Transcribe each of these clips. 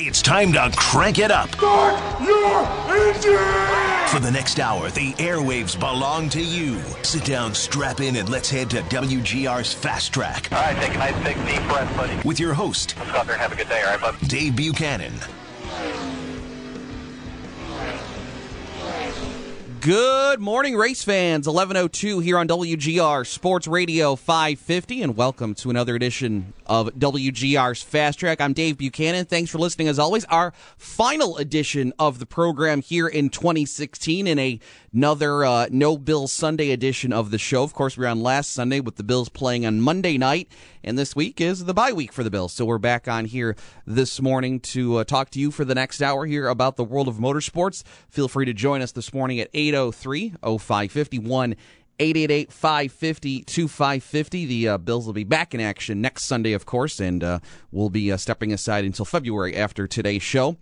It's time to crank it up. Start your engine! For the next hour, the airwaves belong to you. Sit down, strap in, and let's head to WGR's Fast Track. All right, take a nice big deep breath, buddy. With your host, Let's go out there and have a good day, all right, bud? Dave Buchanan. Good morning, race fans. 1102 here on WGR Sports Radio 550, and welcome to another edition of WGR's Fast Track. I'm Dave Buchanan. Thanks for listening, as always. Our final edition of the program here in 2016 in a, another uh, No Bills Sunday edition of the show. Of course, we were on last Sunday with the Bills playing on Monday night, and this week is the bye week for the Bills. So we're back on here this morning to uh, talk to you for the next hour here about the world of motorsports. Feel free to join us this morning at 803 0551. 888 550 2550. The uh, Bills will be back in action next Sunday, of course, and uh, we'll be uh, stepping aside until February after today's show.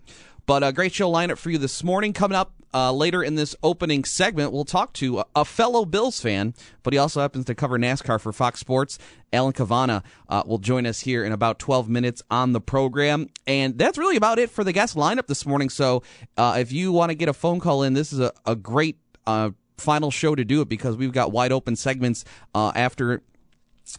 But a great show lineup for you this morning. Coming up uh, later in this opening segment, we'll talk to a, fellow Bills fan, but he also happens to cover NASCAR for Fox Sports. Alan Cavanna uh, will join us here in about 12 minutes on the program. And that's really about it for the guest lineup this morning. So uh, if you want to get a phone call in, this is a, a great uh, final show to do it because we've got wide open segments uh, after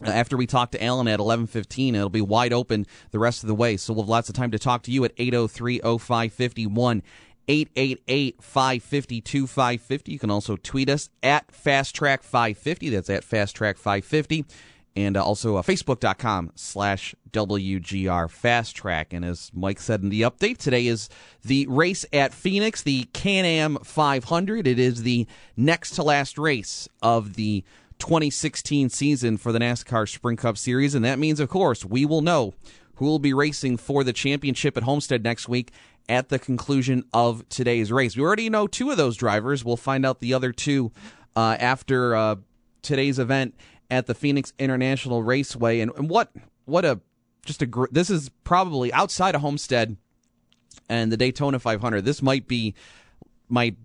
after we talk to Alan at 11:15 it'll be wide open the rest of the way so we'll have lots of time to talk to you at 803-0551 888-550-2550 you can also tweet us at fasttrack550 that's at fasttrack550 and uh, also uh, facebook.com slash WGR Fast Track. And as Mike said in the update, today is the race at Phoenix, the Can-Am 500. It is the next to last race of the 2016 season for the NASCAR Sprint Cup Series. And that means, of course, we will know who will be racing for the championship at Homestead next week at the conclusion of today's race. We already know two of those drivers. We'll find out the other two uh, after uh, today's event at the Phoenix International Raceway. And, and what what a just a gr- this is probably outside of Homestead and the Daytona 500. This might be my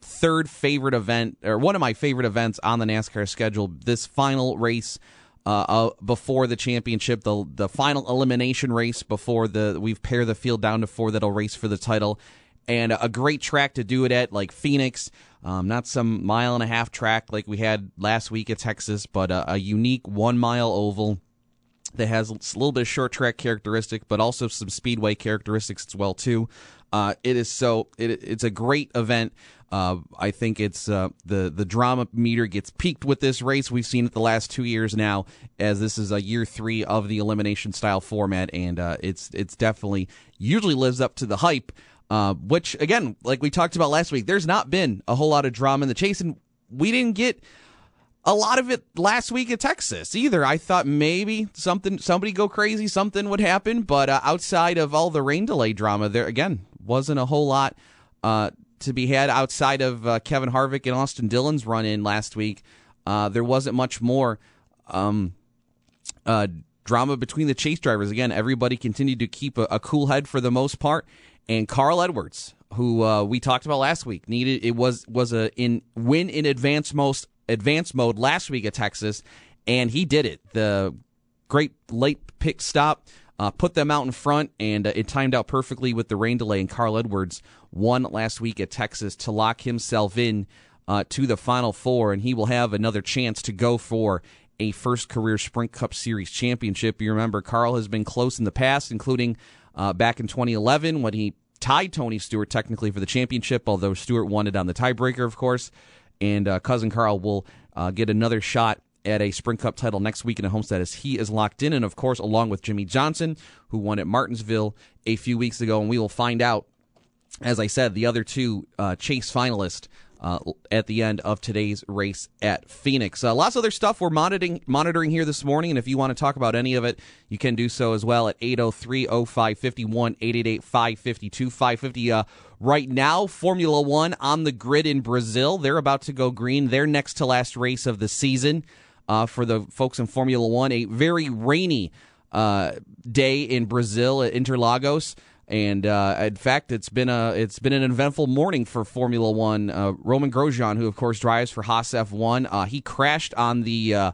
third favorite event or one of my favorite events on the NASCAR schedule. This final race uh, uh, before the championship, the the final elimination race before the we've pared the field down to four that'll race for the title, and a great track to do it at, like Phoenix. Um, not some mile and a half track like we had last week at Texas, but a, a unique one mile oval that has a little bit of short track characteristic, but also some speedway characteristics as well too. Uh, it is so it, it's a great event. Uh, I think it's uh, the the drama meter gets peaked with this race. We've seen it the last two years now, as this is a year three of the elimination style format, and uh, it's it's definitely usually lives up to the hype. Uh, which again, like we talked about last week, there's not been a whole lot of drama in the chase, and we didn't get a lot of it last week at Texas either. I thought maybe something, somebody go crazy, something would happen, but uh, outside of all the rain delay drama, there again wasn't a whole lot uh, to be had outside of uh, Kevin Harvick and Austin Dillon's run in last week. Uh, there wasn't much more. Um, uh, drama between the chase drivers. Again, everybody continued to keep a, a cool head for the most part and Carl Edwards, who uh, we talked about last week, needed it was was a in win in advance most advanced mode last week at Texas, and he did it. The great late pit stop uh, put them out in front, and uh, it timed out perfectly with the rain delay. And Carl Edwards won last week at Texas to lock himself in uh, to the Final Four, and he will have another chance to go for a first career Sprint Cup Series championship. You remember, Carl has been close in the past, including uh, back in 2011 when he tied Tony Stewart technically for the championship, although Stewart won it on the tiebreaker, of course. And uh, cousin Carl will uh, get another shot at a Sprint Cup title next week in a Homestead as he is locked in. And of course, along with Jimmie Johnson, who won at Martinsville a few weeks ago. And we will find out, as I said, the other two uh, Chase finalists uh, at the end of today's race at Phoenix. Uh, lots of other stuff we're monitoring monitoring here this morning, and if you want to talk about any of it, you can do so as well at 803-0551, 888-552-550. Uh, right now, Formula One on the grid in Brazil. They're about to go green. Their next to last race of the season uh, for the folks in Formula One. A very rainy uh, day in Brazil at Interlagos. And uh, in fact, it's been a it's been an eventful morning for Formula One. Uh, Romain Grosjean, who of course drives for Haas F1, uh, he crashed on the uh,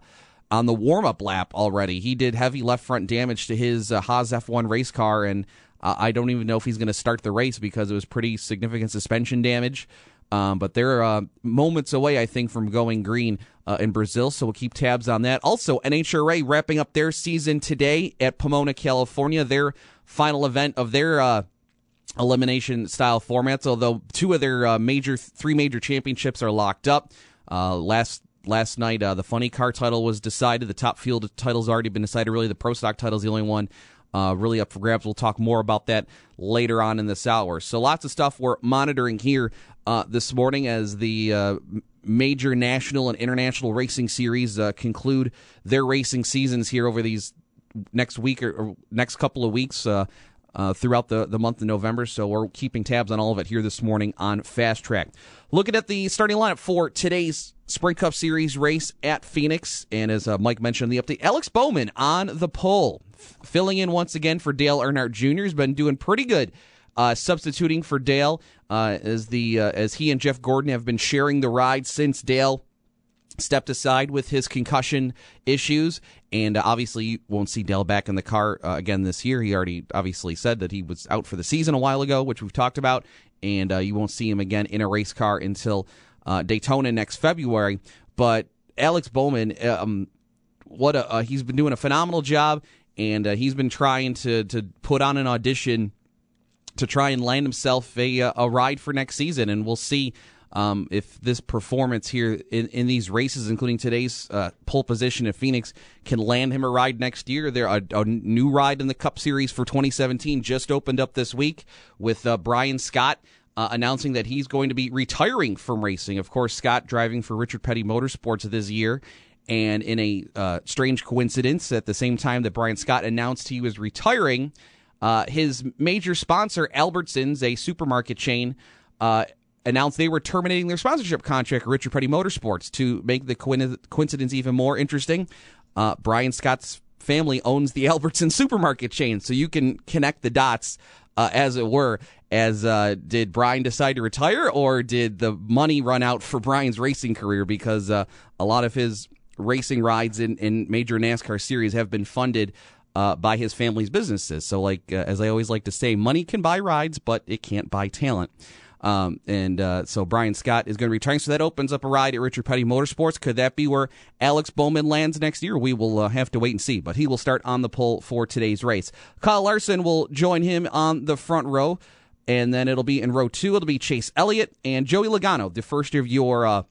on the warm up lap already. He did heavy left front damage to his uh, Haas F1 race car, and uh, I don't even know if he's going to start the race because it was pretty significant suspension damage. Um, but they're uh, moments away, I think, from going green uh, in Brazil. So we'll keep tabs on that. Also, NHRA wrapping up their season today at Pomona, California. Their final event of their uh, elimination style formats. Although two of their uh, major, three major championships are locked up. Uh, last last night, uh, the funny car title was decided. The top field title's already been decided. Really, the pro stock title's the only one uh, really up for grabs. We'll talk more about that later on in this hour. So lots of stuff we're monitoring here uh, this morning as the uh, major national and international racing series uh, conclude their racing seasons here over these next week or, or next couple of weeks. Uh, uh, throughout the, the month of November. So we're keeping tabs on all of it here this morning on Fast Track. Looking at the starting lineup for today's Sprint Cup Series race at Phoenix. And as uh, Mike mentioned in the update, Alex Bowman on the pole, f- filling in once again for Dale Earnhardt Jr. has been doing pretty good. Uh, substituting for Dale uh, as the uh, as he and Jeff Gordon have been sharing the ride since Dale stepped aside with his concussion issues, and uh, obviously you won't see Dale back in the car uh, again this year. He already obviously said that he was out for the season a while ago, which we've talked about, and uh, you won't see him again in a race car until uh, Daytona next February. But Alex Bowman, um, what a, uh, he's been doing a phenomenal job, and uh, he's been trying to to put on an audition to try and land himself a a ride for next season, and we'll see um, if this performance here in, in these races, including today's uh, pole position at Phoenix, can land him a ride next year. There a, a new ride in the Cup Series for 2017 just opened up this week with uh, Brian Scott. Uh, announcing that he's going to be retiring from racing. Of course, Scott driving for Richard Petty Motorsports this year. And in a uh, strange coincidence, at the same time that Brian Scott announced he was retiring, uh, his major sponsor, Albertsons, a supermarket chain, uh, announced they were terminating their sponsorship contract with Richard Petty Motorsports to make the coincidence even more interesting. Uh, Brian Scott's family owns the Albertson supermarket chain, so you can connect the dots, uh, as it were. As uh, did Brian decide to retire, or did the money run out for Brian's racing career? Because uh, a lot of his racing rides in, in major NASCAR series have been funded uh, by his family's businesses. So, like uh, as I always like to say, money can buy rides, but it can't buy talent. Um, and uh, so Brian Scott is going to return. So that opens up a ride at Richard Petty Motorsports. Could that be where Alex Bowman lands next year? We will uh, have to wait and see. But he will start on the pole for today's race. Kyle Larson will join him on the front row. And then it'll be in row two, it'll be Chase Elliott and Joey Logano, the first of your uh,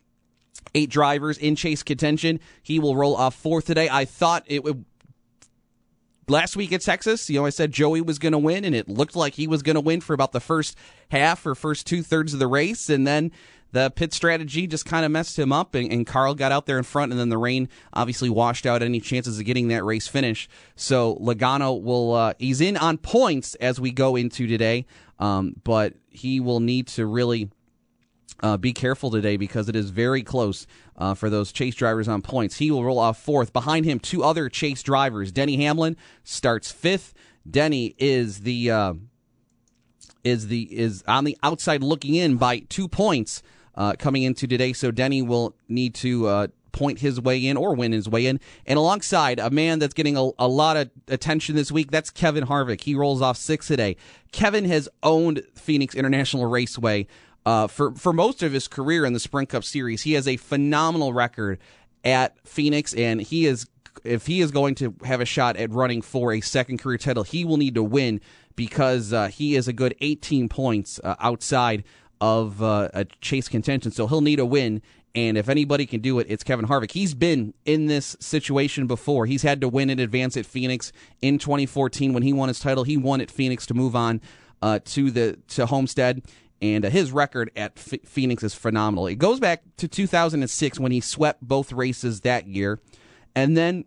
eight drivers in chase contention. He will roll off fourth today. I thought it would last week at Texas, you know, I said Joey was going to win, and it looked like he was going to win for about the first half or first two thirds of the race, and then the pit strategy just kind of messed him up, and, and, Carl got out there in front, and then the rain obviously washed out any chances of getting that race finish. So Logano will uh, he's in on points as we go into today, um, but he will need to really uh, be careful today because it is very close uh, for those chase drivers on points. He will roll off fourth. Behind him, two other chase drivers. Denny Hamlin starts fifth. Denny is the uh, is the is on the outside looking in by two points uh, coming into today. So Denny will need to uh, point his way in or win his way in. And alongside a man that's getting a, a, lot of attention this week, that's Kevin Harvick. He rolls off six today. Kevin has owned Phoenix International Raceway uh, for for most of his career in the Sprint Cup Series, he has a phenomenal record at Phoenix, and he is if he is going to have a shot at running for a second career title, he will need to win because uh, he is a good 18 points uh, outside of uh, a chase contention. So he'll need a win. And if anybody can do it, it's Kevin Harvick. He's been in this situation before. He's had to win in advance at Phoenix in 2014 when he won his title. He won at Phoenix to move on uh, to the to Homestead and uh, his record at F- Phoenix is phenomenal. It goes back to 2006 when he swept both races that year, and then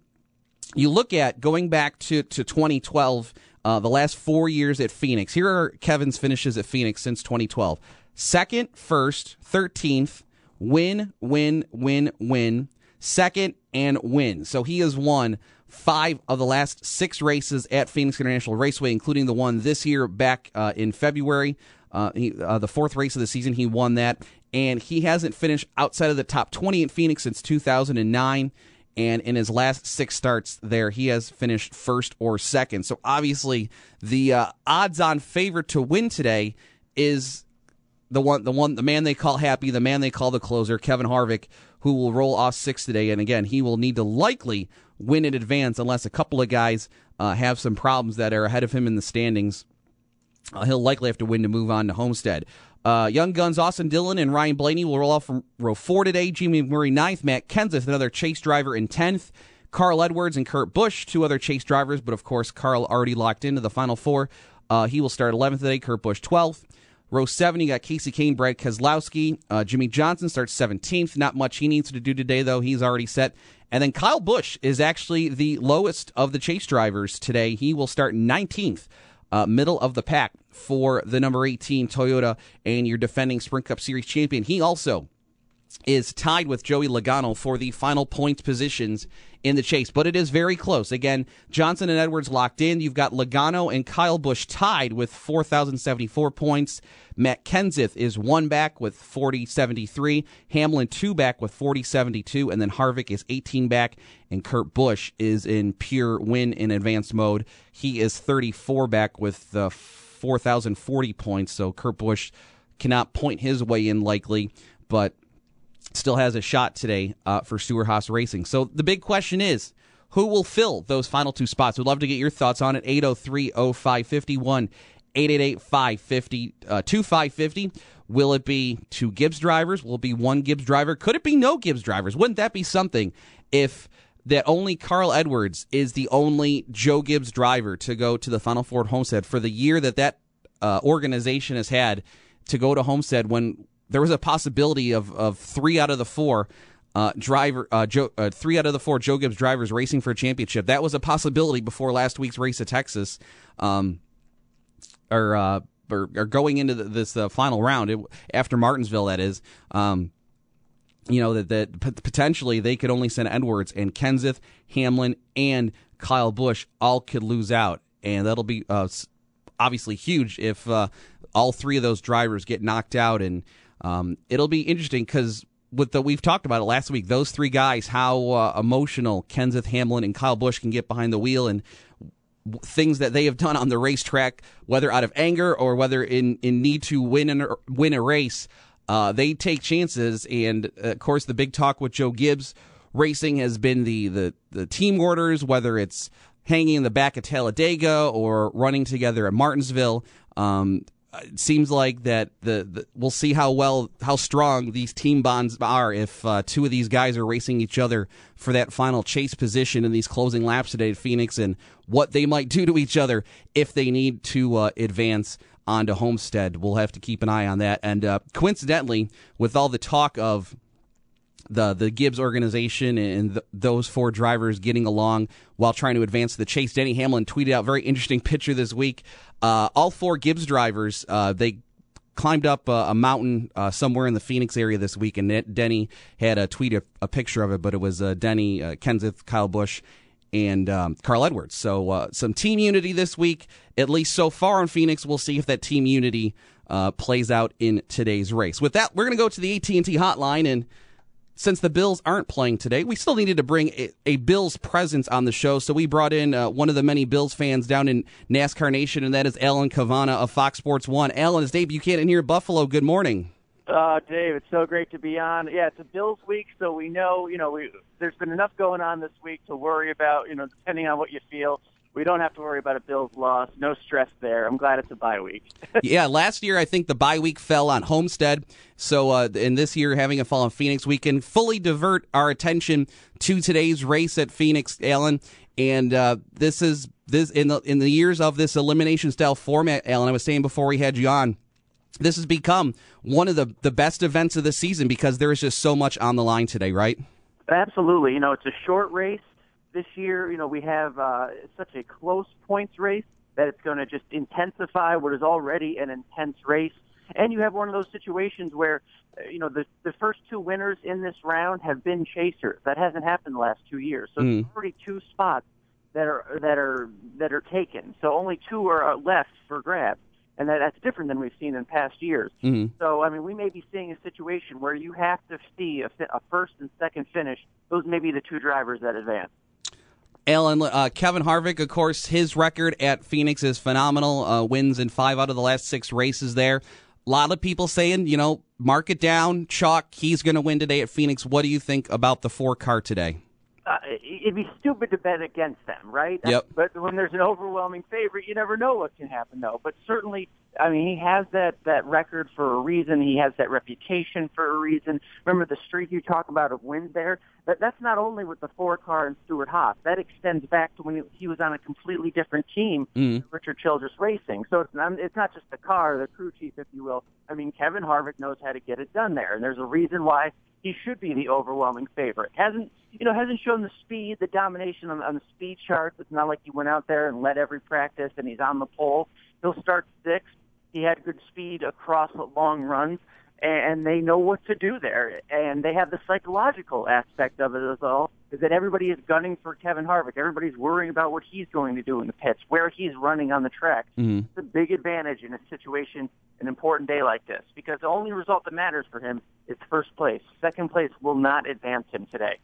you look at going back to to 2012, uh, the last four years at Phoenix. Here are Kevin's finishes at Phoenix since 2012: second, first, 13th, win, win, win, win, second, and win. So he has won five of the last six races at Phoenix International Raceway, including the one this year back uh, in February. Uh, he, uh, the fourth race of the season, he won that, and he hasn't finished outside of the top 20 in Phoenix since 2009. And in his last six starts there, he has finished first or second. So obviously, the uh, odds-on favorite to win today is the one, the one, the man they call happy, the man they call the closer, Kevin Harvick, who will roll off six today. And again, he will need to likely win in advance unless a couple of guys uh, have some problems that are ahead of him in the standings uh, he'll likely have to win to move on to Homestead. Uh, young Guns Austin Dillon and Ryan Blaney will roll off from row four today. Jamie McMurray ninth. Matt Kenseth, another chase driver, in tenth. Carl Edwards and Kurt Busch, two other chase drivers, but of course Carl already locked into the final four. Uh, he will start 11th today. Kurt Busch 12th. Row 7, you got Casey Kahne, Brad Keselowski. Uh, Jimmie Johnson starts 17th. Not much he needs to do today, though. He's already set. And then Kyle Busch is actually the lowest of the chase drivers today. He will start 19th uh, middle of the pack for the number 18 Toyota and your defending Sprint Cup Series champion. He also is tied with Joey Logano for the final points positions in the chase, but it is very close. Again, Johnson and Edwards locked in. You've got Logano and Kyle Busch tied with 4,074 points. Matt Kenseth is one back with 4073. Hamlin two back with 4072. And then Harvick is 18 back. And Kurt Busch is in pure win in advanced mode. He is 34 back with uh, 4,040 points. So Kurt Busch cannot point his way in likely, but still has a shot today uh, for Stewart Haas Racing. So the big question is who will fill those final two spots? We'd love to get your thoughts on it. 803 0551 888 550 uh, 2550. Will it be two Gibbs drivers? Will it be one Gibbs driver? Could it be no Gibbs drivers? Wouldn't that be something if that only Carl Edwards is the only Joe Gibbs driver to go to the Final Four Homestead for the year that that uh, organization has had to go to Homestead when there was a possibility of, of three out of the four uh, driver uh, Joe, uh, three out of the four Joe Gibbs drivers racing for a championship. That was a possibility before last week's race at Texas, um, or, uh, or, or going into the, this uh, final round it, after Martinsville. That is, um, you know that that potentially they could only send Edwards and Kenseth, Hamlin, and Kyle Busch all could lose out, and that'll be uh, obviously huge if all three of those drivers get knocked out and um, it'll be interesting because with the we've talked about it last week. Those three guys, how uh, emotional Kenseth Hamlin and Kyle Busch can get behind the wheel, and things that they have done on the racetrack, whether out of anger or whether in in need to win an, win a race. Uh, they take chances, and uh, of course, the big talk with Joe Gibbs Racing has been the the the team orders, whether it's hanging in the back of Talladega or running together at Martinsville. Um, it seems like that the, the, we'll see how well how strong these team bonds are if uh, two of these guys are racing each other for that final chase position in these closing laps today at Phoenix and what they might do to each other if they need to uh, advance onto Homestead. We'll have to keep an eye on that. And uh, coincidentally, with all the talk of the the Gibbs organization and th- those four drivers getting along while trying to advance the chase. Denny Hamlin tweeted out very interesting picture this week. Uh, all four Gibbs drivers uh, they climbed up a, a mountain uh, somewhere in the Phoenix area this week, and Denny had a tweet a, a picture of it, but it was uh, Denny, uh, Kenseth, Kyle Busch, and um, Carl Edwards. So uh, some team unity this week, at least so far in Phoenix. We'll see if that team unity plays out in today's race. With that, we're going to go to the AT and T hotline and since the Bills aren't playing today, we still needed to bring a, a Bills presence on the show. So we brought in uh, one of the many Bills fans down in NASCAR Nation, and that is Alan Cavanna of Fox Sports One. Alan, it's Dave Buchanan here Buffalo. Good morning. Uh, Dave, it's so great to be on. Yeah, it's a Bills week, so we know, you know, we, there's been enough going on this week to worry about, you know, depending on what you feel we don't have to worry about a Bills loss. No stress there. I'm glad it's a bye week. yeah, last year I think the bye week fell on Homestead. So, uh, in this year, having a fall on Phoenix, we can fully divert our attention to today's race at Phoenix, Alan. And uh, this is this in the in the years of this elimination style format, Alan. I was saying before we had you on, this has become one of the, the best events of the season because there is just so much on the line today, right? Absolutely. You know, it's a short race this year. You know, we have uh, such a close points race that it's going to just intensify what is already an intense race. And you have one of those situations where, uh, you know, the the first two winners in this round have been chasers. That hasn't happened the last two years. So Mm. there's already two spots that are that are that are taken. So only two are uh, left for grabs, and that, that's different than we've seen in past years. Mhm. So I mean, we may be seeing a situation where you have to see a, a first and second finish. Those may be the two drivers that advance. Alan, uh, Kevin Harvick, of course, his record at Phoenix is phenomenal. Uh, wins in five out of the last six races there. A lot of people saying, you know, mark it down, chalk. He's going to win today at Phoenix. What do you think about the four car today? uh, it'd be stupid to bet against them, right? Yep. But when there's an overwhelming favorite, you never know what can happen, though. But certainly, I mean, he has that that record for a reason. He has that reputation for a reason. Remember the streak you talk about of wins there? That that's not only with the four car and Stewart Haas. That extends back to when he, was on a completely different team, Mhm. Richard Childress Racing. So it's not it's not just the car, the crew chief, if you will. I mean, Kevin Harvick knows how to get it done there, and there's a reason why he should be the overwhelming favorite. Hasn't you know hasn't shown the speed, the domination on, on the speed charts. It's not like he went out there and led every practice and he's on the pole. He'll start sixth. He had good speed across long runs, and they know what to do there. And they have the psychological aspect of it as well. Is that everybody is gunning for Kevin Harvick? Everybody's worrying about what he's going to do in the pits, where he's running on the track. Mhm. It's a big advantage in a situation, an important day like this, because the only result that matters for him is first place. Second place will not advance him today.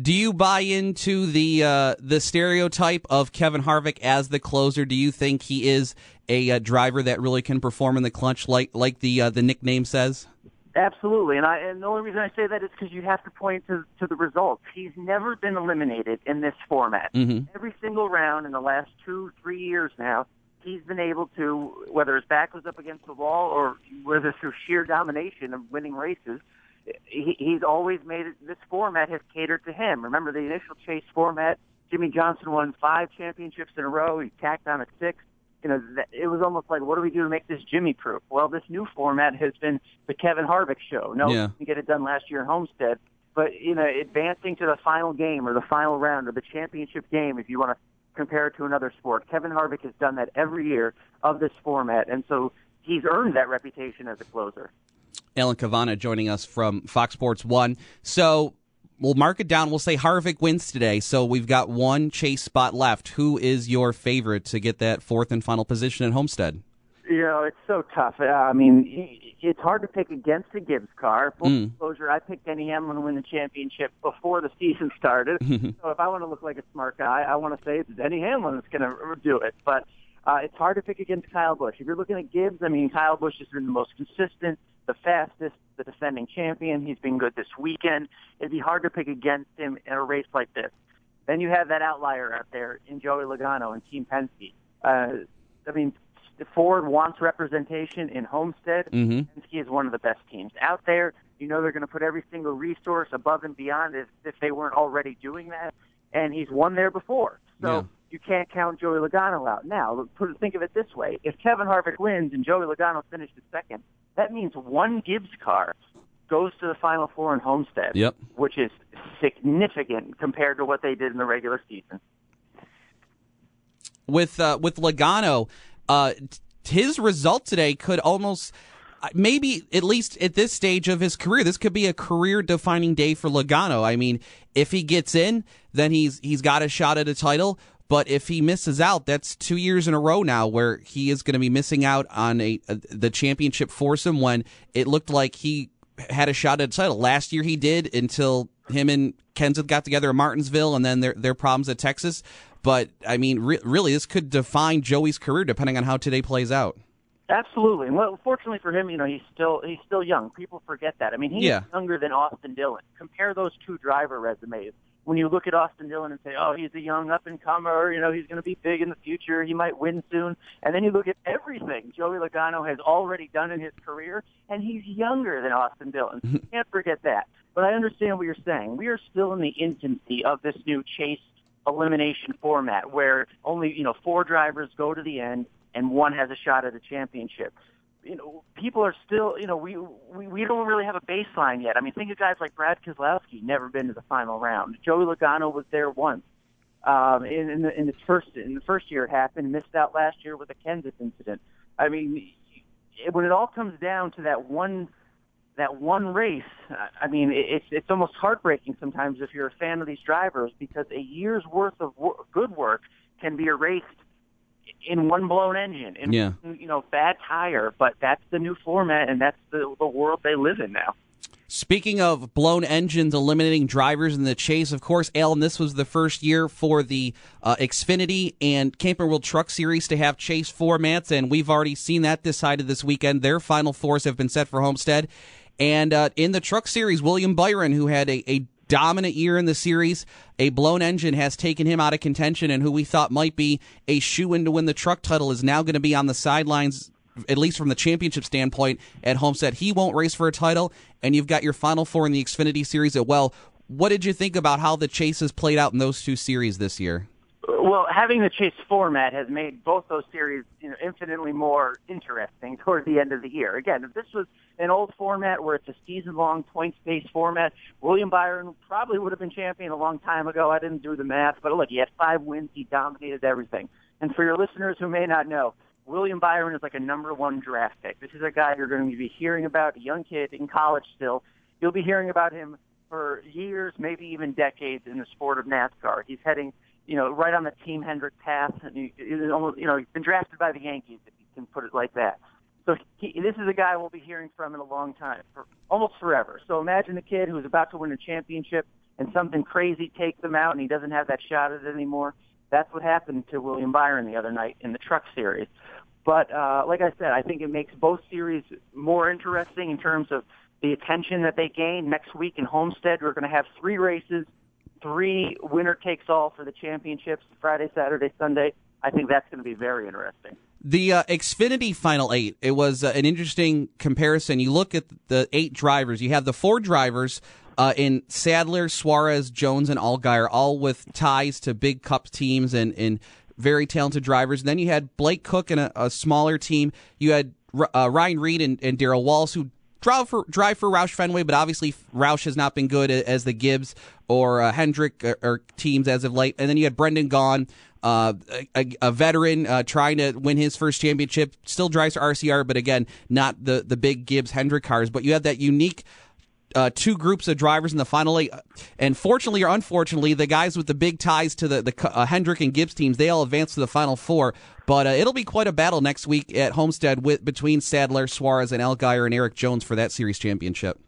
Do you buy into the uh, the stereotype of Kevin Harvick as the closer? Do you think he is a uh, driver that really can perform in the clutch, like like the uh, the nickname says? Absolutely, and I and the only reason I say that is because you have to point to to the results. He's never been eliminated in this format. Mhm. Every single round in the last two, three years now, he's been able to, whether his back was up against the wall or whether through sheer domination of winning races, he, he's always made it. This format has catered to him. Remember the initial chase format? Jimmie Johnson won five championships in a row. He tacked on a sixth you know, that, it was almost like, what do we do to make this Jimmy proof? Well, this new format has been the Kevin Harvick show. No, Yeah. we didn't get it done last year in Homestead, but you know, advancing to the final game or the final round or the championship game, if you want to compare it to another sport, Kevin Harvick has done that every year of this format, and so he's earned that reputation as a closer. Alan Cavanna joining us from Fox Sports One. So we'll mark it down. We'll say Harvick wins today. So we've got one chase spot left. Who is your favorite to get that fourth and final position at Homestead? You know, it's so tough. Uh, I mean, it's hard to pick against the Gibbs car. Full Mm. disclosure, I picked Denny Hamlin to win the championship before the season started. so if I want to look like a smart guy, I want to say it's Denny Hamlin that's going to do it. But uh, it's hard to pick against Kyle Busch. If you're looking at Gibbs, I mean, Kyle Busch has been the most consistent, the fastest, the defending champion. He's been good this weekend. It'd be hard to pick against him in a race like this. Then you have that outlier out there in Joey Logano and Team Penske. Uh, I mean, Ford wants representation in Homestead. Mhm. Penske is one of the best teams out there. You know they're going to put every single resource above and beyond as if they weren't already doing that. And he's won there before, so Yeah. you can't count Joey Logano out. Now, put think of it this way: if Kevin Harvick wins and Joey Logano finishes second, that means one Gibbs car goes to the Final Four in Homestead, Yep. which is significant compared to what they did in the regular season. with uh, with Logano, uh, his result today could almost uh, maybe at least at this stage of his career, this could be a career defining day for Logano. I mean, if he gets in, then he's he's got a shot at a title. But if he misses out, that's two years in a row now where he is going to be missing out on a, a the championship foursome when it looked like he had a shot at a title. Last year he did until him and Kenseth got together in Martinsville and then their their problems at Texas. But I mean, re- really, this could define Joey's career depending on how today plays out. Absolutely. Well, fortunately for him, you know, he's still he's still young. People forget that. I mean, he's Yeah. younger than Austin Dillon. Compare those two driver resumes. When you look at Austin Dillon and say, "Oh, he's a young up and comer. You know, he's going to be big in the future. He might win soon," and then you look at everything Joey Logano has already done in his career, and he's younger than Austin Dillon. Mm-hmm. Can't forget that. But I understand what you're saying. We are still in the infancy of this new chase elimination format where only you know four drivers go to the end and one has a shot at a championship. You know, people are still, you know, we, we we don't really have a baseline yet. I mean, think of guys like Brad Keselowski, never been to the final round. Joey Logano was there once. Um, in, in the in the first in the first year it happened, missed out last year with the Kansas incident. I mean, when it all comes down to that one that one race, I mean, it's it's almost heartbreaking sometimes if you're a fan of these drivers because a year's worth of wor- good work can be erased in one blown engine, in yeah. you know bad tire. But that's the new format, and that's the the world they live in now. Speaking of blown engines eliminating drivers in the chase, of course, Alan, this was the first year for the uh, Xfinity and Camping World Truck Series to have chase formats, and we've already seen that decided this weekend. Their final fours have been set for Homestead. And uh, in the Truck Series, William Byron, who had a, a dominant year in the series. A blown engine has taken him out of contention, and who we thought might be a shoe in to win the truck title is now going to be on the sidelines, at least from the championship standpoint, at Homestead. He won't race for a title, and you've got your final four in the Xfinity series at well. What did you think about how the chase has played out in those two series this year? Well, having the chase format has made both those series you know, infinitely more interesting toward the end of the year. Again, if this was an old format where it's a season-long points-based format, William Byron probably would have been champion a long time ago. I didn't do the math, but look, he had five wins. He dominated everything. And for your listeners who may not know, William Byron is like a number one draft pick. This is a guy you're going to be hearing about, a young kid in college still. You'll be hearing about him for years, maybe even decades in the sport of NASCAR. He's heading – you know, right on the Team Hendrick path. And he, almost, you know, he's been drafted by the Yankees, if you can put it like that. So he, this is a guy we'll be hearing from in a long time, for almost forever. So imagine a kid who's about to win a championship and something crazy takes him out and he doesn't have that shot at it anymore. That's what happened to William Byron the other night in the Truck Series. But uh, like I said, I think it makes both series more interesting in terms of the attention that they gain. Next week in Homestead, we're going to have three races three winner takes all for the championships Friday, Saturday, Sunday. I think that's going to be very interesting. The uh, Xfinity Final Eight, it was uh, an interesting comparison. You look at the eight drivers, you have the four drivers uh, in Sadler, Suarez, Jones, and Allgaier, all with ties to big cup teams and, and very talented drivers. And then you had Blake Koch and a, a smaller team. You had uh, Ryan Reed and, and Darrell Wallace, who drive for drive for Roush Fenway, but obviously Roush has not been good as the Gibbs or uh, Hendrick or, or, teams as of late. And then you had Brendan Gaughan, uh, a, a, veteran uh, trying to win his first championship, still drives for RCR, but again, not the the big Gibbs Hendrick cars. But you have that unique uh, two groups of drivers in the final eight. And fortunately or unfortunately, the guys with the big ties to the, the uh, Hendrick and Gibbs teams, they all advance to the final four. But uh, it'll be quite a battle next week at Homestead with between Sadler, Suarez, and Allgaier and Eric Jones for that series championship.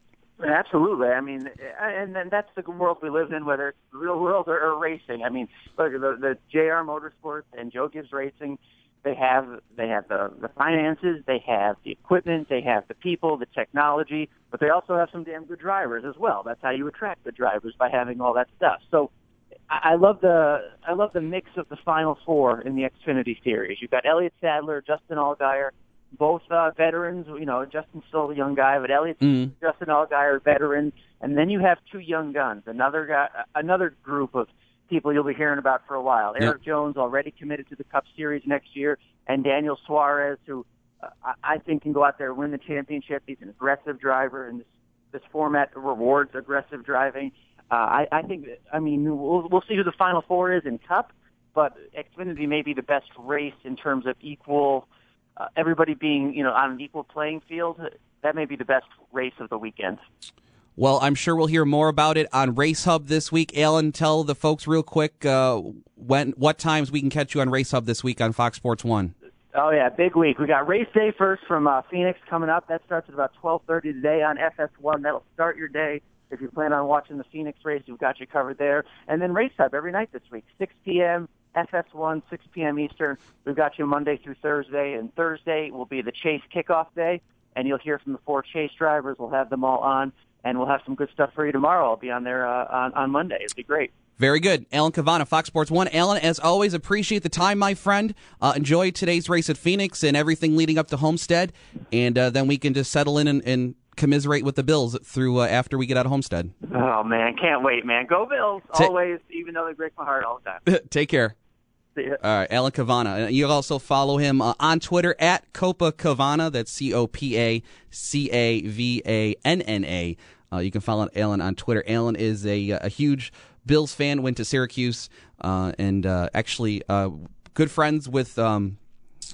Absolutely. I mean, and then that's the world we live in, whether it's real world or, or racing. I mean, look, the, the JR Motorsports and Joe Gibbs Racing – they have they have the, the finances, they have the equipment, they have the people, the technology, but they also have some damn good drivers as well. That's how you attract the drivers by having all that stuff. So I, I love the I love the mix of the final four in the Xfinity series. You've got Elliott Sadler, Justin Allgaier, both uh, veterans. You know, Justin's still a young guy, but Elliott, mm. Justin Allgaier, veteran, and then you have two young guns. Another guy, another group of people you'll be hearing about for a while. Yep. Jones already committed to the Cup Series next year, and Daniel Suarez, who uh, I think can go out there and win the championship. He's an aggressive driver, and this this format rewards aggressive driving. Uh, I, I think, I mean, we'll, we'll see who the Final Four is in Cup, but Xfinity may be the best race in terms of equal, uh, everybody being, you know, on an equal playing field. That may be the best race of the weekend. Well, I'm sure we'll hear more about it on Race Hub this week. Alan, tell the folks real quick uh, when what times we can catch you on Race Hub this week on Fox Sports One. Oh yeah, big week. We got race day first from uh, Phoenix coming up. That starts at about 12:30 today on FS1. That'll start your day. If you plan on watching the Phoenix race, we've got you covered there. And then Race Hub every night this week, 6 p.m. FS1, 6 p.m. Eastern. We've got you Monday through Thursday, and Thursday will be the Chase kickoff day, and you'll hear from the four Chase drivers. We'll have them all on and we'll have some good stuff for you tomorrow. I'll be on there uh, on, on Monday. It'll be great. Very good. Alan Cavanna, Fox Sports 1. Alan, as always, appreciate the time, my friend. Uh, enjoy today's race at Phoenix and everything leading up to Homestead. And uh, then we can just settle in and, and commiserate with the Bills through uh, after we get out of Homestead. Oh, man. Can't wait, man. Go Bills. Ta- always, even though they break my heart all the time. Take care. See ya. All right, Alan Cavanna. You also follow him uh, on Twitter at Copa Cavana. That's C O P A C A V A N N A. Uh, you can follow Alan on Twitter. Alan is a, a huge Bills fan. Went to Syracuse uh, and uh, actually uh, good friends with um,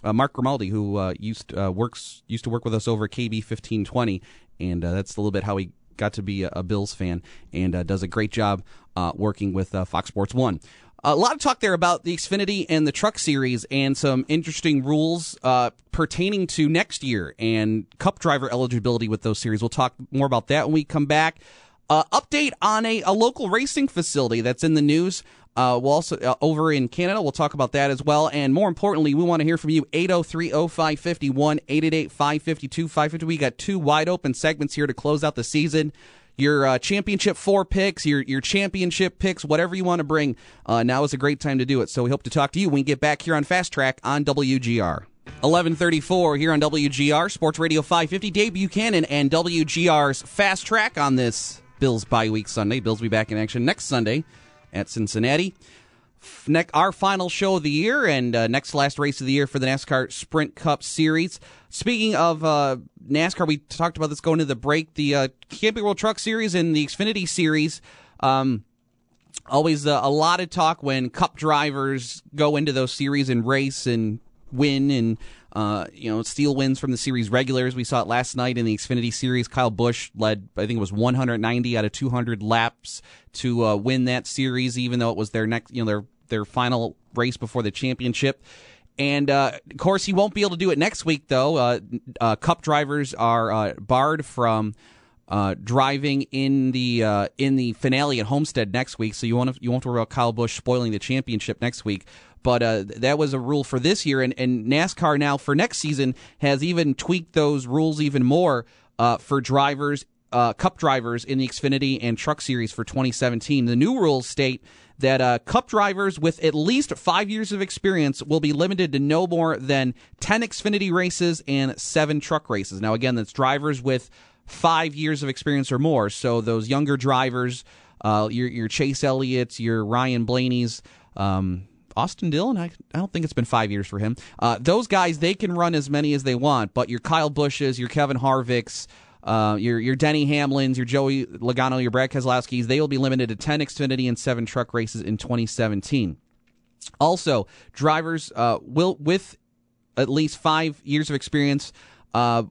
uh, Mark Grimaldi, who uh, used works used to work with us over KB fifteen twenty, and that's a little bit how he got to be a, a Bills fan and does a great job working with Fox Sports One. A lot of talk there about the Xfinity and the Truck Series and some interesting rules uh, pertaining to next year and Cup driver eligibility with those series. We'll talk more about that when we come back. Uh, update on a, a local racing facility that's in the news. Uh, we'll also uh, over in Canada. We'll talk about that as well. And more importantly, we want to hear from you. 803-0551, 888-552-550. We got two wide open segments here to close out the season your uh, championship four picks, your your championship picks, whatever you want to bring. Uh, now is a great time to do it. So we hope to talk to you when we get back here on Fast Track on WGR. 1134 here on WGR Sports Radio 550. Dave Buchanan and WGR's Fast Track on this Bills bye week Sunday. Bills will be back in action next Sunday at Cincinnati our final show of the year and uh, next last race of the year for the NASCAR Sprint Cup Series. Speaking of uh, NASCAR, we talked about this going to the break. The uh, Camping World Truck Series and the Xfinity Series. Um, always uh, a lot of talk when Cup drivers go into those series and race and win and uh, you know, steal wins from the series regulars. We saw it last night in the Xfinity Series. Kyle Busch led, I think it was 190 out of 200 laps to uh, win that series, even though it was their next, you know, their their final race before the championship. And uh, of course, he won't be able to do it next week, though. Uh, uh, cup drivers are uh, barred from driving in the in the finale at Homestead next week. So you won't have, you won't worry about Kyle Busch spoiling the championship next week. But uh, that was a rule for this year, and, and NASCAR now for next season has even tweaked those rules even more uh, for drivers, uh, Cup drivers in the Xfinity and Truck Series for 2017. The new rules state that uh, Cup drivers with at least five years of experience will be limited to no more than 10 Xfinity races and seven truck races. Now, again, that's drivers with five years of experience or more. So those younger drivers, uh, your, your Chase Elliott's, your Ryan Blaney's, um, Austin Dillon, I, I don't think it's been five years for him. Uh, those guys, they can run as many as they want, but your Kyle Bushes, your Kevin Harvicks, uh, your your Denny Hamlins, your Joey Logano, your Brad Keselowski's, they will be limited to 10 Xfinity and 7 truck races in 2017. Also, drivers uh, will with at least five years of experience uh,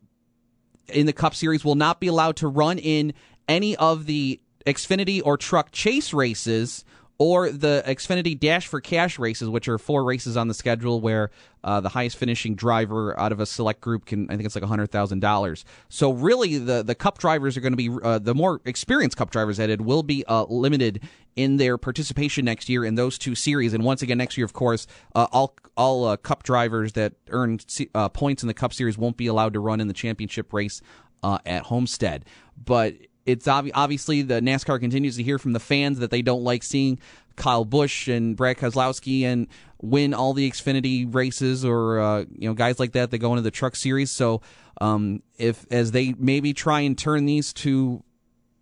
in the Cup Series will not be allowed to run in any of the Xfinity or truck chase races or the Xfinity Dash for Cash races, which are four races on the schedule where uh, the highest finishing driver out of a select group can, I think it's like $100,000. So really, the, the Cup drivers are going to be, uh, the more experienced Cup drivers added will be uh, limited in their participation next year in those two series. And once again, next year, of course, uh, all, all uh, Cup drivers that earn uh, points in the Cup series won't be allowed to run in the championship race at Homestead. But it's ob- obviously the NASCAR continues to hear from the fans that they don't like seeing Kyle Busch and Brad Keselowski and win all the Xfinity races or uh, you know guys like that that go into the Truck Series. So um, if as they maybe try and turn these to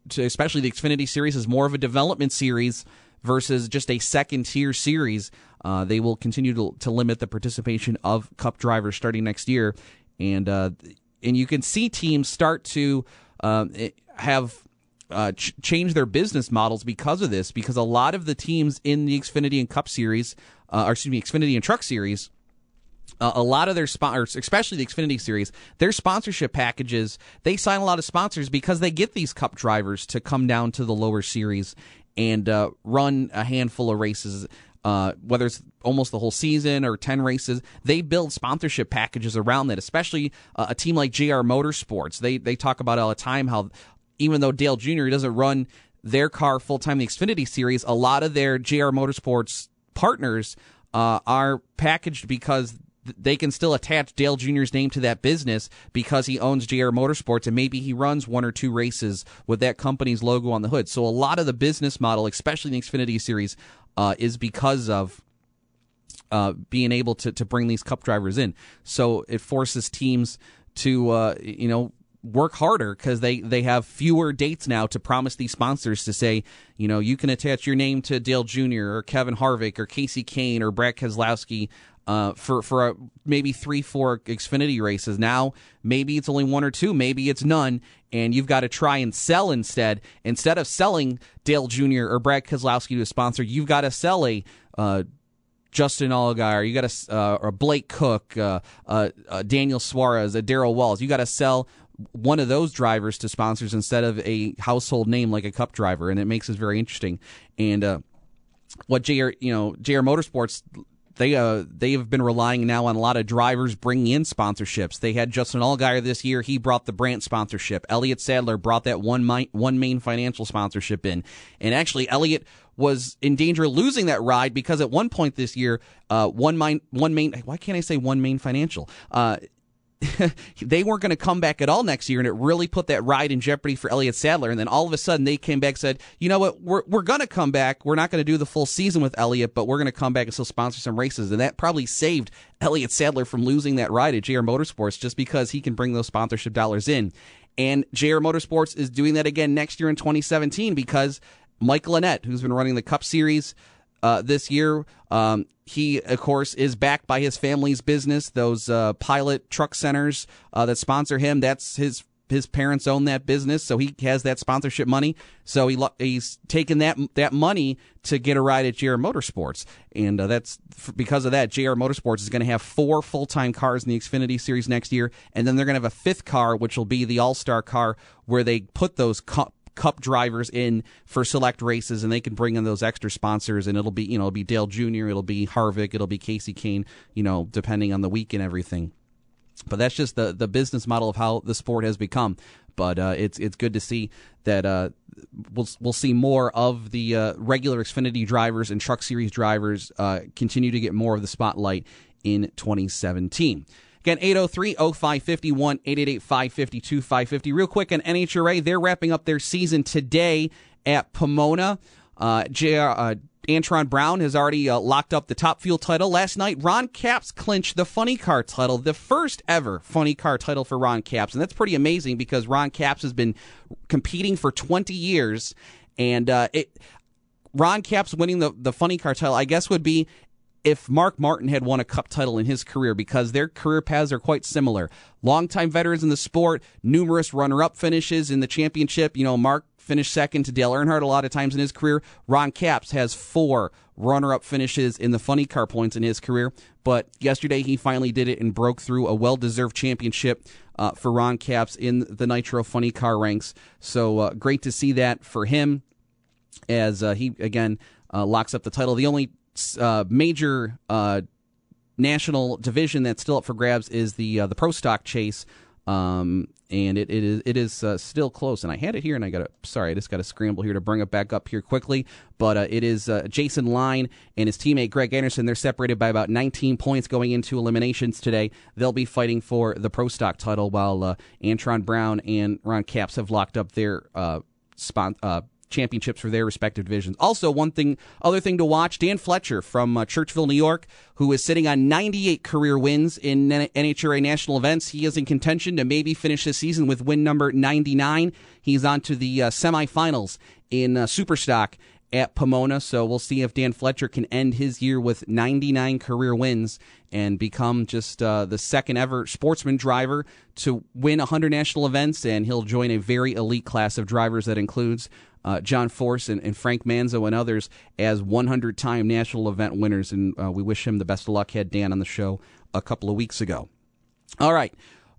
to especially the Xfinity Series as more of a development series versus just a second tier series, uh, they will continue to, to limit the participation of Cup drivers starting next year, and uh, and you can see teams start to. Um, have uh, ch- their business models because of this. Because a lot of the teams in the Xfinity and Cup Series, uh, or excuse me, Xfinity and Truck Series, uh, a lot of their sponsors, especially the Xfinity Series, their sponsorship packages, they sign a lot of sponsors because they get these Cup drivers to come down to the lower series and uh, run a handful of races. Uh, whether it's almost the whole season or 10 races, they build sponsorship packages around that, especially uh, a team like JR Motorsports. They, they talk about all the time how even though Dale Jr. doesn't run their car full time in the Xfinity Series, a lot of their JR Motorsports partners uh, are packaged because they can still attach Dale Jr.'s name to that business because he owns JR Motorsports and maybe he runs one or two races with that company's logo on the hood. So a lot of the business model, especially in the Xfinity Series, uh, is because of uh, being able to, to bring these cup drivers in. So it forces teams to, uh, you know, work harder because they, they have fewer dates now to promise these sponsors to say, you know, you can attach your name to Dale Jr. or Kevin Harvick or Casey Kahne or Brad Keselowski uh, for for a, maybe three, four Xfinity races. Now maybe it's only one or two, maybe it's none, and you've got to try and sell instead. Instead of selling Dale Jr. or Brad Keselowski to a sponsor, you've got to sell a uh, Justin Allgaier, you got to uh, or Blake Koch, uh, uh, uh Daniel Suarez, a Darrell Wallace. You got to sell one of those drivers to sponsors instead of a household name like a Cup driver, and it makes it very interesting. And uh, what JR, you know, JR Motorsports they uh they have been relying now on a lot of drivers bringing in sponsorships. They had Justin Allgaier this year; he brought the Brandt sponsorship. Elliott Sadler brought that one mi- OneMain financial sponsorship in, and actually Elliott was in danger of losing that ride because at one point this year, uh, one main one main why can't I say OneMain financial? Uh, they weren't going to come back at all next year, and it really put that ride in jeopardy for Elliott Sadler. And then all of a sudden, they came back and said, "You know what? We're we're going to come back. We're not going to do the full season with Elliott, but we're going to come back and still sponsor some races." And that probably saved Elliott Sadler from losing that ride at JR Motorsports just because he can bring those sponsorship dollars in. And JR Motorsports is doing that again next year in 2017 because Michael Annett, who's been running the Cup Series uh, this year. Um, he, of course, is backed by his family's business, those uh, pilot truck centers uh, that sponsor him. That's his his parents own that business, so he has that sponsorship money. So he he's taken that that money to get a ride at JR Motorsports, and uh, that's because of that. JR Motorsports is going to have four full time cars in the Xfinity Series next year, and then they're going to have a fifth car, which will be the All Star car, where they put those. Co- Cup drivers in for select races, and they can bring in those extra sponsors, and it'll be you know it'll be Dale Jr., it'll be Harvick, it'll be Kasey Kahne, you know, depending on the week and everything. But that's just the the business model of how the sport has become. But uh, it's it's good to see that uh, we'll we'll see more of the uh, regular Xfinity drivers and Truck Series drivers uh, continue to get more of the spotlight in 2017. Again, 803 0551 888 552 550. Real quick on NHRA, they're wrapping up their season today at Pomona. Uh, uh, Antron Brown has already uh, locked up the top fuel title. Last night, Ron Capps clinched the funny car title, the first ever funny car title for Ron Capps. And that's pretty amazing because Ron Capps has been competing for 20 years. And uh, it, Ron Capps winning the, the funny car title, I guess, would be if Mark Martin had won a cup title in his career because their career paths are quite similar. Longtime veterans in the sport, numerous runner up finishes in the championship. You know, Mark finished second to Dale Earnhardt a lot of times in his career. Ron Capps has four runner up finishes in the funny car points in his career. But yesterday he finally did it and broke through a well deserved championship uh, for Ron Capps in the Nitro funny car ranks. So uh, great to see that for him as uh, he, again, uh, locks up the title. The only uh, major uh, national division that's still up for grabs is the uh, the pro stock chase. Um, and it, it is it is uh, still close. And I had it here, and I got sorry, I just got to scramble here to bring it back up here quickly. But uh, it is uh, Jason Line and his teammate Greg Anderson. They're separated by about 19 points going into eliminations today. They'll be fighting for the pro stock title, while uh, Antron Brown and Ron Capps have locked up their uh, spot, uh, championships for their respective divisions. Also, one thing, other thing to watch: Dan Fletcher from uh, Churchville, New York, who is sitting on 98 career wins in NHRA national events. He is in contention to maybe finish this season with win number 99. He's on to the uh, semifinals in uh, Superstock at Pomona. So we'll see if Dan Fletcher can end his year with 99 career wins and become just uh, the second ever sportsman driver to win 100 national events. And he'll join a very elite class of drivers that includes uh, John Force and, and, Frank Manzo and others as 100 time national event winners. And uh, we wish him the best of luck. Had Dan on the show a couple of weeks ago. All right.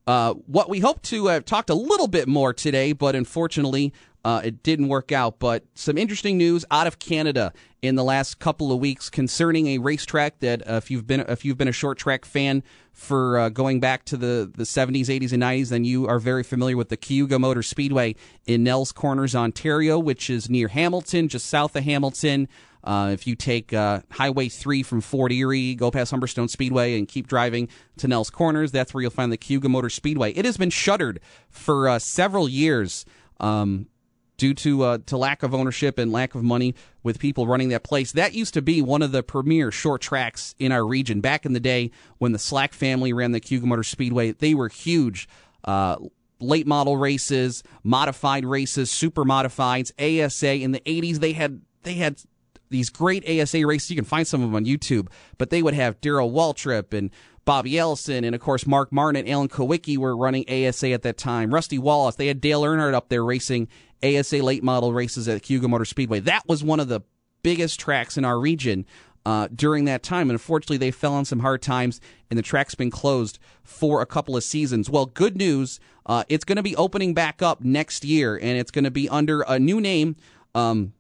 Uh, what we hope to have talked a little bit more today, but unfortunately, uh, it didn't work out. But some interesting news out of Canada in the last couple of weeks concerning a racetrack that, uh, if you've been if you've been a short track fan for uh, going back to the, the 70s, 80s, and 90s, then you are very familiar with the Cayuga Motor Speedway in Nelles Corners, Ontario, which is near Hamilton, just south of Hamilton. Uh, if you take uh, Highway 3 from Fort Erie, go past Humberstone Speedway, and keep driving to Nelles Corners, that's where you'll find the Cayuga Motor Speedway. It has been shuttered for uh, several years. Um, due to uh, to lack of ownership and lack of money with people running that place. That used to be one of the premier short tracks in our region back in the day when the Slack family ran the Cayuga Motor Speedway. They were huge. Uh, late model races, modified races, super modifieds, ASA. In the 80s, they had they had these great ASA races. You can find some of them on YouTube, but they would have Darrell Waltrip and Bobby Allison, and of course Mark Martin and Alan Kulwicki were running ASA at that time. Rusty Wallace, they had Dale Earnhardt up there racing ASA late model races at Cayuga Motor Speedway. That was one of the biggest tracks in our region uh, during that time. And unfortunately, they fell on some hard times, and the track's been closed for a couple of seasons. Well, good news. Uh, it's going to be opening back up next year, and it's going to be under a new name. Um,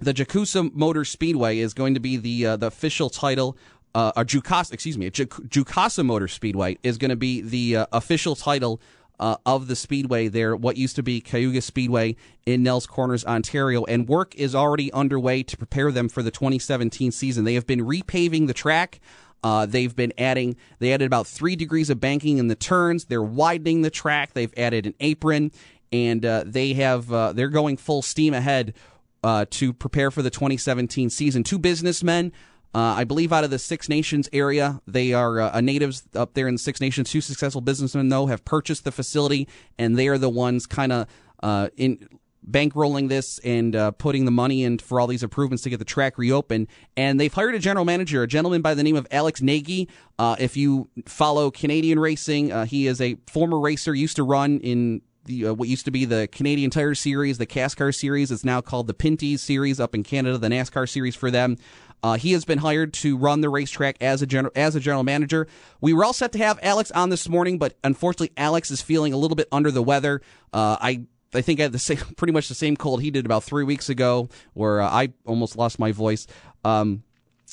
the Jacusa Motor Speedway is going to be the uh, the official title uh, or Jukasa, excuse me, Jukasa Motor Speedway is going to be the uh, official title uh, of the speedway there, what used to be Cayuga Speedway in Nelles Corners, Ontario, and work is already underway to prepare them for the 2017 season. They have been repaving the track. Uh, they've been adding. They added about three degrees of banking in the turns. They're widening the track. They've added an apron, and uh, they have. Uh, they're going full steam ahead uh, to prepare for the 2017 season. Two businessmen uh, I believe out of the Six Nations area, they are uh, natives up there in the Six Nations. Two successful businessmen, though, have purchased the facility, and they are the ones kind of uh, in bankrolling this and uh, putting the money in for all these improvements to get the track reopened. And they've hired a general manager, a gentleman by the name of Alex Nagy. Uh, if you follow Canadian racing, uh, he is a former racer, used to run in the, uh, what used to be the Canadian Tire Series, the CASCAR Series. It's now called the Pinty's Series up in Canada, the NASCAR Series for them. Uh, he has been hired to run the racetrack as a general as a general manager. We were all set to have Alex on this morning, but unfortunately, Alex is feeling a little bit under the weather. Uh, I I think I had the same, pretty much the same cold he did about three weeks ago, where uh, I almost lost my voice. Um,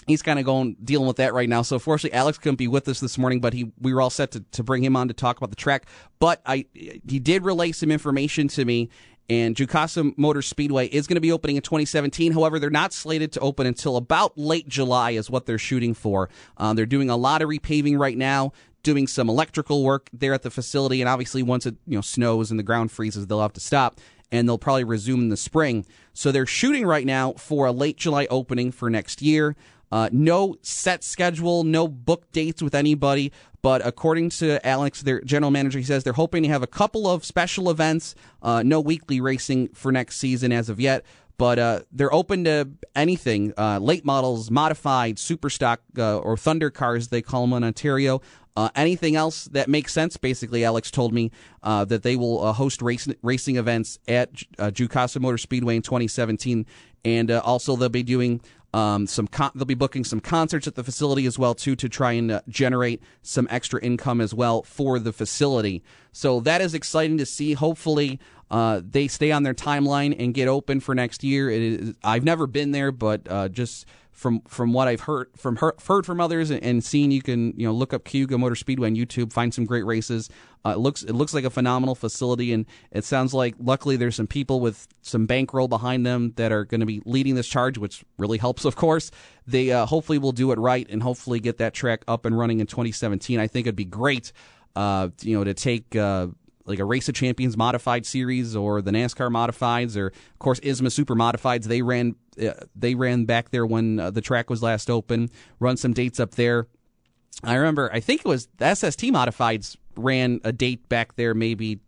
he's kind of going dealing with that right now. So fortunately, Alex couldn't be with us this morning, but he we were all set to, to bring him on to talk about the track. But I he did relay some information to me, and Jukasa Motor Speedway is going to be opening in 2017. However, they're not slated to open until about late July, is what they're shooting for. Uh, they're doing a lot of repaving right now, doing some electrical work there at the facility, and obviously once it you know snows and the ground freezes, they'll have to stop. And they'll probably resume in the spring. So they're shooting right now for a late July opening for next year. Uh, no set schedule, no book dates with anybody, but according to Alex, their general manager, he says they're hoping to have a couple of special events, uh, no weekly racing for next season as of yet. But uh, they're open to anything uh, late models, modified, super stock, uh, or thunder cars, they call them in Ontario. Uh, anything else that makes sense, basically, Alex told me uh, that they will uh, host race, racing events at uh, Jukasa Motor Speedway in 2017. And uh, also, they'll be doing um, some con- they'll be booking some concerts at the facility as well too to try and uh, generate some extra income as well for the facility. So that is exciting to see. Hopefully, uh, they stay on their timeline and get open for next year. It is, I've never been there, but uh, just from from what I've heard from heard from others and seen, you can you know look up Cayuga Motor Speedway on YouTube, find some great races. Uh, it looks it looks like a phenomenal facility, and it sounds like luckily there's some people with some bankroll behind them that are going to be leading this charge, which really helps, of course. They uh, hopefully will do it right and hopefully get that track up and running in 2017. I think it'd be great, uh, you know, to take uh, like a Race of Champions modified series or the NASCAR modifieds or of course ISMA Super modifieds. They ran uh, they ran back there when uh, the track was last open. Run some dates up there. I remember I think it was the SST modifieds ran a date back there maybe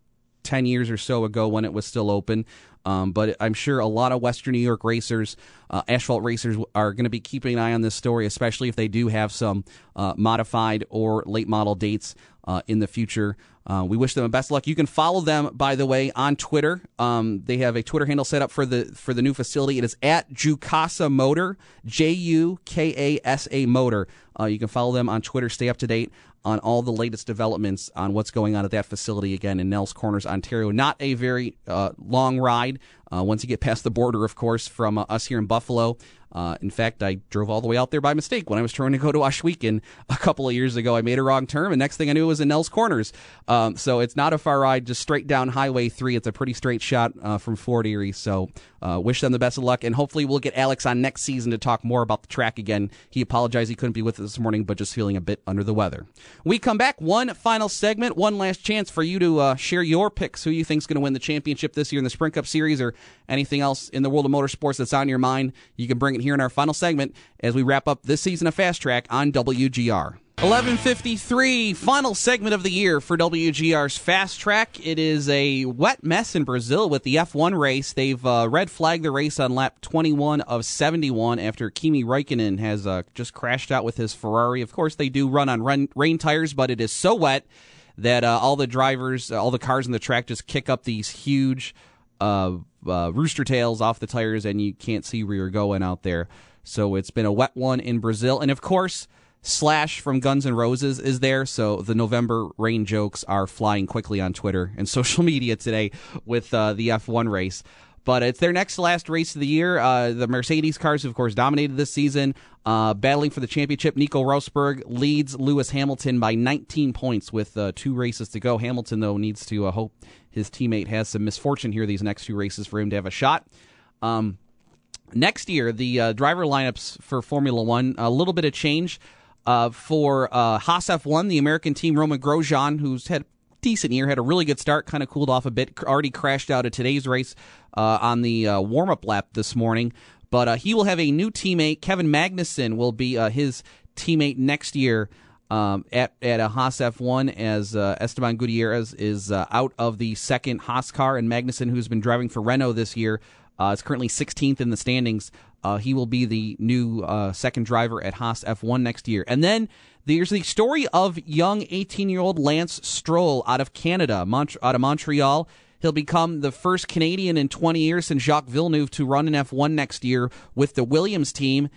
10 years or so ago when it was still open. Um, but I'm sure a lot of Western New York racers, uh, asphalt racers, are going to be keeping an eye on this story, especially if they do have some uh, modified or late model dates uh, in the future. Uh, we wish them the best luck. You can follow them, by the way, on Twitter. Um, they have a Twitter handle set up for the for the new facility. It is at Jukasa Motor, J U K A S A Motor. Uh, you can follow them on Twitter. Stay up to date on all the latest developments on what's going on at that facility again in Nelles Corners, Ontario. Not a very uh, long ride. Uh, once you get past the border, of course, from uh, us here in Buffalo, uh, in fact, I drove all the way out there by mistake when I was trying to go to Ohsweken a couple of years ago. I made a wrong turn, and next thing I knew, it was in Nelles Corners. Um, so it's not a far ride, just straight down Highway 3. It's a pretty straight shot uh, from Fort Erie. So uh, wish them the best of luck, and hopefully we'll get Alex on next season to talk more about the track again. He apologized he couldn't be with us this morning, but just feeling a bit under the weather. We come back, one final segment, one last chance for you to uh, share your picks, who you think is going to win the championship this year in the Sprint Cup Series, or anything else in the world of motorsports that's on your mind. You can bring it here in our final segment as we wrap up this season of Fast Track on WGR. 1153, final segment of the year for WGR's Fast Track. It is a wet mess in Brazil with the F1 race. They've uh, red flagged the race on lap 21 of 71 after Kimi Raikkonen has uh, just crashed out with his Ferrari. Of course, they do run on rain, rain tires, but it is so wet that uh, all the drivers, all the cars in the track just kick up these huge uh, uh, rooster tails off the tires, and you can't see where you're going out there. So it's been a wet one in Brazil. And of course, Slash from Guns N' Roses is there, so the November rain jokes are flying quickly on Twitter and social media today with uh, the F1 race. But it's their next last race of the year. Uh, the Mercedes cars, of course, dominated this season, uh, battling for the championship. Nico Rosberg leads Lewis Hamilton by 19 points with uh, two races to go. Hamilton, though, needs to uh, hope his teammate has some misfortune here these next few races for him to have a shot. Um, next year, the uh, driver lineups for Formula One, a little bit of change. Uh, for uh, Haas F1, the American team, Romain Grosjean, who's had decent year, had a really good start, kind of cooled off a bit, already crashed out of today's race uh, on the uh, warm up lap this morning. But uh, he will have a new teammate. Kevin Magnussen will be uh, his teammate next year um, at at a Haas F1 as uh, Esteban Gutierrez is uh, out of the second Haas car, and Magnussen, who's been driving for Renault this year, uh, is currently 16th in the standings. Uh, he will be the new uh, second driver at Haas F1 next year. And then there's the story of young 18 year old Lance Stroll out of Canada, Mont- out of Montreal. He'll become the first Canadian in 20 years since Jacques Villeneuve to run an F1 next year with the Williams team.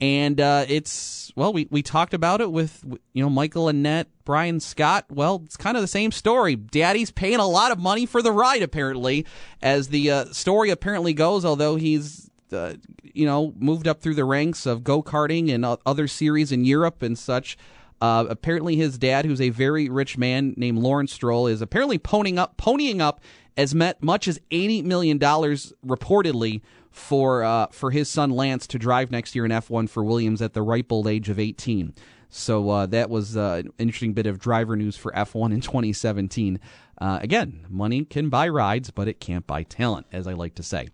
And uh, it's well, we, we talked about it with you know Michael Annett, Brian Scott. Well, it's kind of the same story. Daddy's paying a lot of money for the ride, apparently, as the uh, story apparently goes. Although he's uh, you know moved up through the ranks of go karting and other series in Europe and such. Uh, apparently, his dad, who's a very rich man named Lawrence Stroll, is apparently ponying up, ponying up as much as eighty million dollars reportedly for uh, for his son Lance to drive next year in F1 for Williams at the ripe old age of 18. So uh, that was uh, an interesting bit of driver news for F1 in 2017. Uh, again, money can buy rides, but it can't buy talent, as I like to say.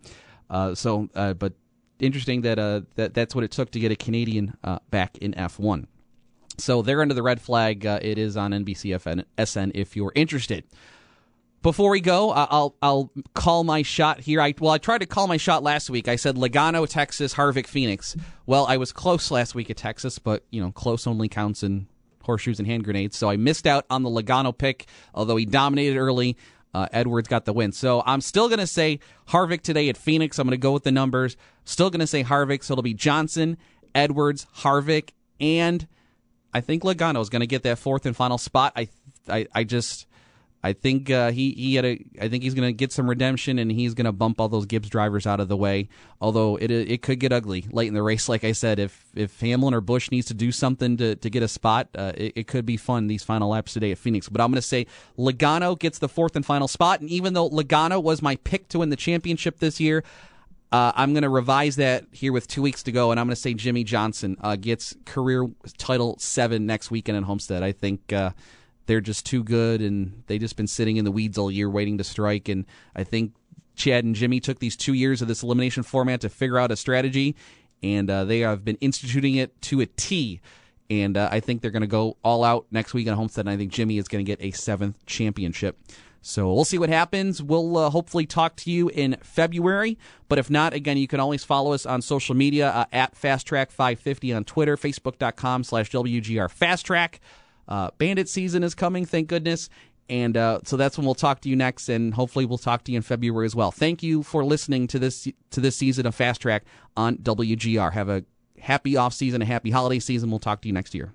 Uh, so, uh, but interesting that that that's what it took to get a Canadian back in F1. So they're under the red flag. it is on NBC SN if you're interested. Before we go, I'll I'll call my shot here. I well, I tried to call my shot last week. I said Logano, Texas, Harvick, Phoenix. Well, I was close last week at Texas, but you know, close only counts in horseshoes and hand grenades. So I missed out on the Logano pick, although he dominated early. Uh, Edwards got the win. So I'm still going to say Harvick today at Phoenix. I'm going to go with the numbers. Still going to say Harvick. So it'll be Johnson, Edwards, Harvick, and I think Logano is going to get that fourth and final spot. I, I, I just I think uh, he he had a. I think he's going to get some redemption, and he's going to bump all those Gibbs drivers out of the way. Although it it could get ugly late in the race. Like I said, if if Hamlin or Busch needs to do something to, to get a spot, uh, it, it, could be fun these final laps today at Phoenix. But I'm going to say Logano gets the fourth and final spot, and even though Logano was my pick to win the championship this year. Uh, I'm going to revise that here with two weeks to go, and I'm going to say Jimmie Johnson uh, gets career title seven next weekend in Homestead. I think uh, they're just too good and they just been sitting in the weeds all year waiting to strike. And I think Chad and Jimmie took these two years of this elimination format to figure out a strategy, and uh, they have been instituting it to a T. And uh, I think they're going to go all out next week on Homestead. And I think Jimmie is going to get a seventh championship. So we'll see what happens. We'll uh, hopefully talk to you in February. But if not, again, you can always follow us on social media uh, at FastTrack550 on Twitter, Facebook.com slash WGR FastTrack. Uh, Bandit season is coming, thank goodness. And uh, so that's when we'll talk to you next, and hopefully we'll talk to you in February as well. Thank you for listening to this to this season of Fast Track on WGR. Have a happy off season, a happy holiday season. We'll talk to you next year.